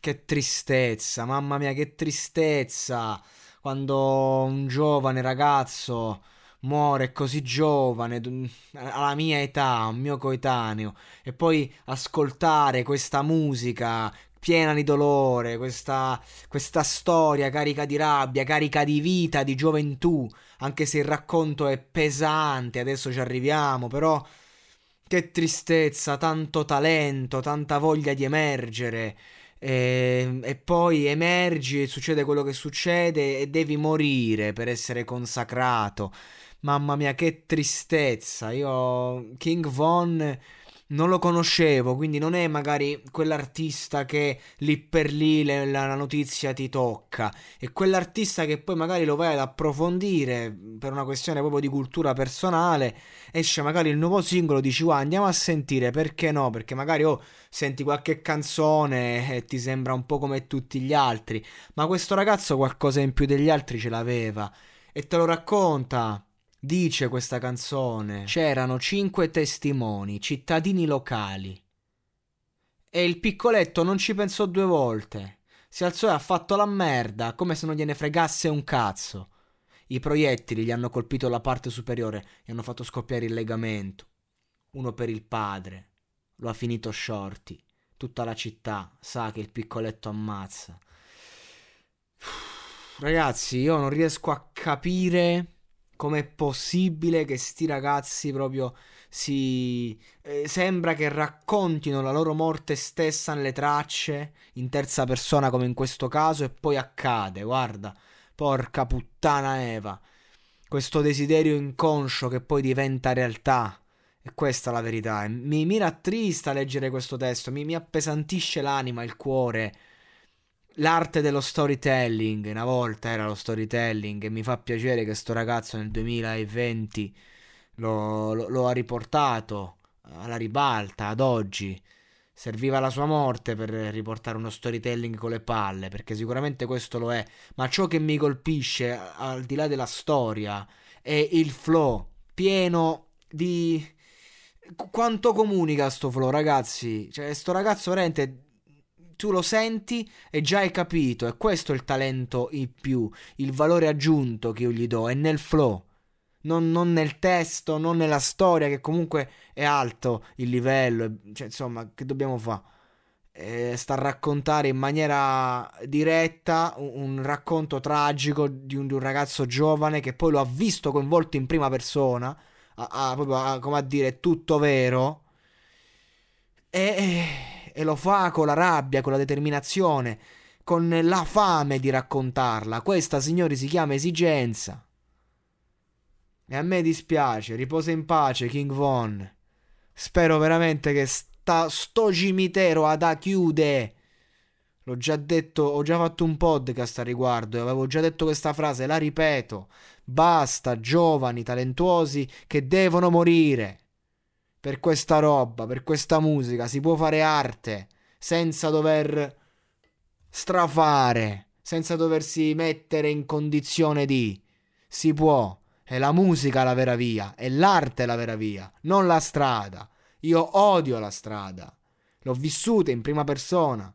Che tristezza, mamma mia, che tristezza. Quando un giovane ragazzo muore così giovane, alla mia età, un mio coetaneo, e poi ascoltare questa musica piena di dolore, questa, questa storia carica di rabbia, carica di vita, di gioventù, anche se il racconto è pesante, adesso ci arriviamo, però che tristezza, tanto talento, tanta voglia di emergere. E, e, poi emergi e succede quello che succede e devi morire per essere consacrato. Mamma mia, che tristezza. Io, King Von non lo conoscevo, quindi non è magari quell'artista che lì per lì le, la, la, notizia ti tocca, è quell'artista che poi magari lo vai ad approfondire per una questione proprio di cultura personale, esce magari il nuovo singolo, dici wow andiamo a sentire, perché no? Perché magari oh, senti qualche canzone e ti sembra un po' come tutti gli altri, ma questo ragazzo qualcosa in più degli altri ce l'aveva. E te lo racconta Dice questa canzone, c'erano cinque testimoni, cittadini locali. E il piccoletto non ci pensò due volte. Si alzò e ha fatto la merda, come se non gliene fregasse un cazzo. I proiettili gli hanno colpito la parte superiore e hanno fatto scoppiare il legamento. Uno per il padre. Lo ha finito shorty. Tutta la città sa che il piccoletto ammazza. Ragazzi, io non riesco a capire com'è possibile che sti ragazzi proprio si eh, sembra che raccontino la loro morte stessa nelle tracce in terza persona come in questo caso e poi accade, guarda, porca puttana Eva. Questo desiderio inconscio che poi diventa realtà. E questa è la verità. Mi, mi rattrista leggere questo testo, mi, mi appesantisce l'anima, il cuore l'arte dello storytelling. Una volta era lo storytelling e mi fa piacere che sto ragazzo nel 2020 lo, lo, lo ha riportato alla ribalta ad oggi. Serviva la sua morte per riportare uno storytelling con le palle, perché sicuramente questo lo è. Ma ciò che mi colpisce, al di là della storia, è il flow pieno di. Quanto comunica sto flow, ragazzi? Cioè, sto ragazzo veramente tu lo senti e già hai capito. E questo è il talento in più, il valore aggiunto che io gli do, è nel flow. Non, non, nel testo, non nella storia, che comunque è alto il livello. Cioè, insomma, che dobbiamo fare? Eh, sta a raccontare in maniera diretta un, un racconto tragico di un, di un, ragazzo giovane che poi lo ha visto coinvolto in prima persona, a, a, proprio a, come a dire tutto vero. E e lo fa con la rabbia, con la determinazione, con la fame di raccontarla. Questa, signori, si chiama esigenza. E a me dispiace, riposa in pace King Von. Spero veramente che sta, sto cimitero ad chiude. L'ho già detto, ho già fatto un podcast a riguardo e avevo già detto questa frase, la ripeto. Basta, giovani, talentuosi che devono morire per questa roba, per questa musica, si può fare arte senza dover strafare, senza doversi mettere in condizione di. Si può. È la musica la vera via, è l'arte la vera via, non la strada. Io odio la strada. L'ho vissuta in prima persona.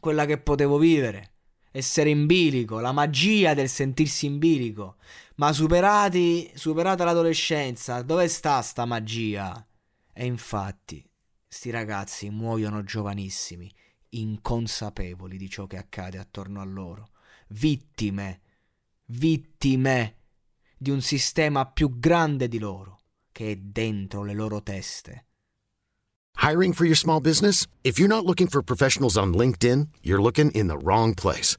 Quella che potevo vivere. Essere in bilico, la magia del sentirsi in bilico. Ma superati, superata l'adolescenza, dove sta sta magia? E infatti, sti ragazzi muoiono giovanissimi, inconsapevoli di ciò che accade attorno a loro. Vittime, vittime di un sistema più grande di loro, che è dentro le loro teste. Hiring for your small business? If you're not looking for professionals on LinkedIn, you're looking in the wrong place.